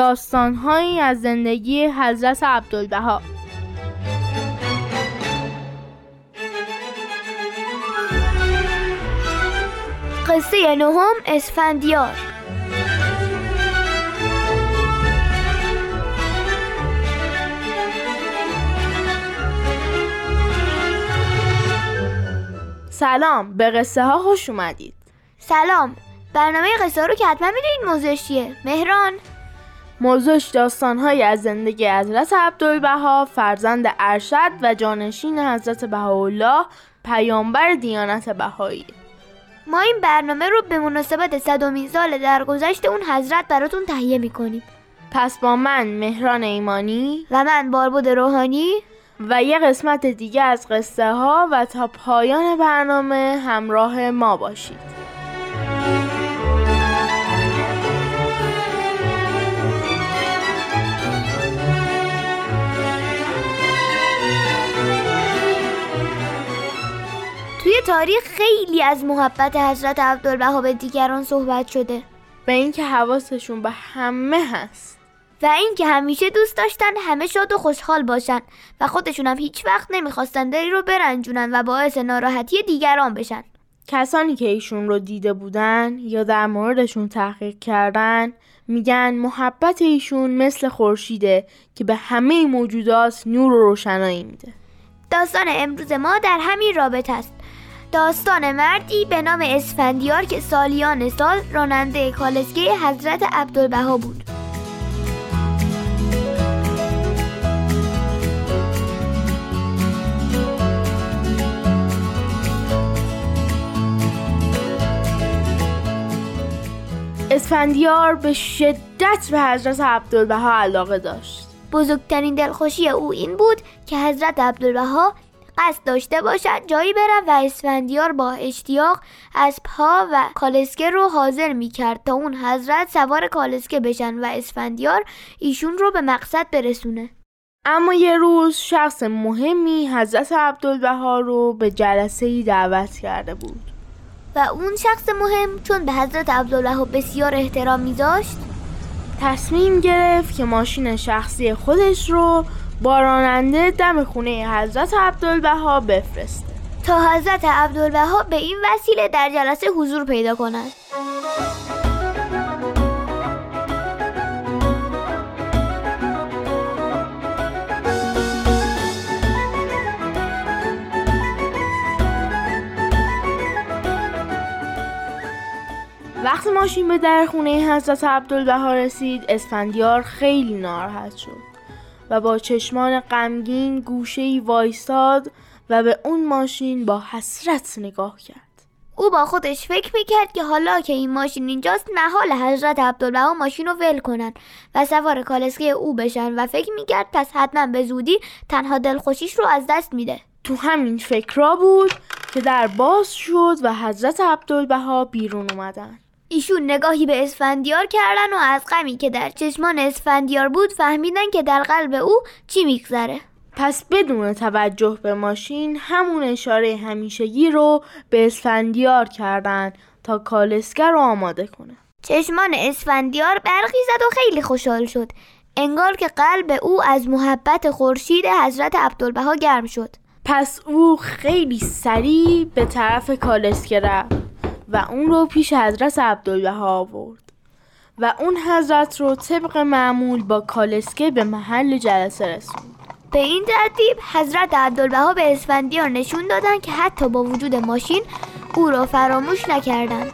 داستانهایی از زندگی حضرت عبدالبها. قصه نهم اسفندیار. سلام به قصه ها خوش اومدید. سلام برنامه قصه ها رو که حتما می‌دونید موضوعش چیه. مهران. موضوعش داستانهایی از زندگی حضرت عبدالبها فرزند ارشد و جانشین حضرت بهاءالله پیامبر دیانت بهایی. ما این برنامه رو به مناسبت صدومین سال درگذشت اون حضرت براتون تهیه می‌کنیم. پس با من مهران ایمانی و من باربود روحانی و یه قسمت دیگه از قصه ها و تا پایان برنامه همراه ما باشید. تاریخ خیلی از محبت حضرت عبدالبها به دیگران صحبت شده. به اینکه حواسشون به همه هست. و اینکه همیشه دوست داشتن همه شاد و خوشحال باشن و خودشون هم هیچ وقت نمی‌خواستن دلی رو برنجونن و باعث ناراحتی دیگران بشن. کسانی که ایشون رو دیده بودن یا در موردشون تحقیق کردن میگن محبت ایشون مثل خورشیده که به همه موجودات نور و روشنایی میده. داستان امروز ما در همین رابطه است. داستان مردی به نام اسفندیار که سالیان سال راننده کالسکه حضرت عبدالبها بود. اسفندیار به شدت به حضرت عبدالبها علاقه داشت. بزرگترین دلخوشی او این بود که حضرت عبدالبها قصد داشته باشد جایی برم و اسفندیار با اشتیاق از پا و کالسکه رو حاضر می کرد تا اون حضرت سوار کالسکه بشن و اسفندیار ایشون رو به مقصد برسونه. اما یه روز شخص مهمی حضرت عبدالبها رو به جلسه ای دعوت کرده بود. و اون شخص مهم چون به حضرت عبدالبها بسیار احترام میذاشت تصمیم گرفت که ماشین شخصی خودش رو با راننده دم خونه حضرت عبدالبها بفرسته. تا حضرت عبدالبها به این وسیله در جلسه حضور پیدا کنند وقتی ماشین به در خونه حضرت عبدالبها رسید اسفندیار خیلی ناراحت شد. و با چشمان غمگین گوشه ای وایستاد و به اون ماشین با حسرت نگاه کرد. او با خودش فکر می‌کرد که حالا که این ماشین اینجاست محال حضرت عبدالبها ماشین رو ول کنن و سوار کالسکه او بشن و فکر می‌کرد پس حتما به زودی تنها دلخوشیش رو از دست میده. تو همین فکرها بود که در باز شد و حضرت عبدالبها بیرون اومدن. ایشون نگاهی به اسفندیار کردن و از غمی که در چشمان اسفندیار بود فهمیدن که در قلب او چی میگذره. پس بدون توجه به ماشین همون اشاره همیشگی رو به اسفندیار کردن تا کالسکر رو آماده کنه. چشمان اسفندیار برقی زد و خیلی خوشحال شد. انگار که قلب او از محبت خورشید حضرت عبدالبها گرم شد. پس او خیلی سریع به طرف کالسکه رفت. و اون رو پیش حضرت عبدالبها آورد. و اون حضرت رو طبق معمول با کالسکه به محل جلسه رسوند. به این ترتیب حضرت عبدالبها به اسفندیار نشون دادن که حتی با وجود ماشین او را فراموش نکردند.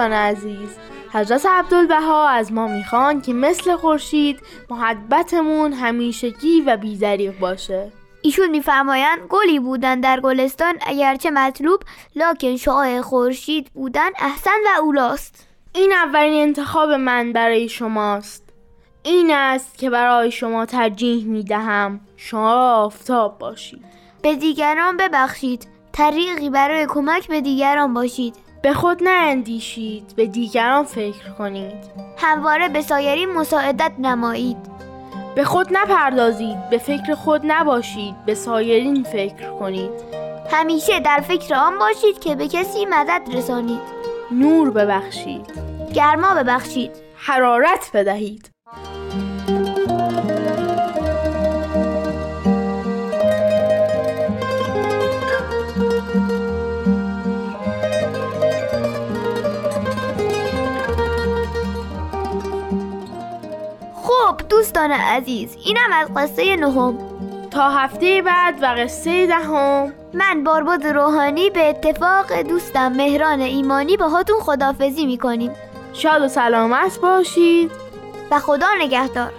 دوستان عزیز حضرت عبدالبها از ما می‌خوان که مثل خورشید محبتمون همیشگی و بیدریق باشه. ایشون میفرمایند گلی بودن در گلستان اگرچه مطلوب لاکن شعاع خورشید بودن احسن و اولاست. این اولین انتخاب من برای شماست. این است که برای شما ترجیح می‌دهم شما آفتاب باشید. به دیگران ببخشید. طریقی برای کمک به دیگران باشید. به خود ناندیشید به دیگران فکر کنید. همواره به سایرین مساعدت نمایید. به خود نپردازید به فکر خود نباشید به سایرین فکر کنید. همیشه در فکر آن باشید که به کسی مدد رسانید. نور ببخشید. گرما ببخشید. حرارت بدهید. خب دوستان عزیز اینم از قصه نهم. تا هفته بعد و قصه دهم. من بارباد روحانی به اتفاق دوستم مهران ایمانی با هاتون خدافزی می‌کنیم. شاد و سلامت باشید. و خدا نگهدار.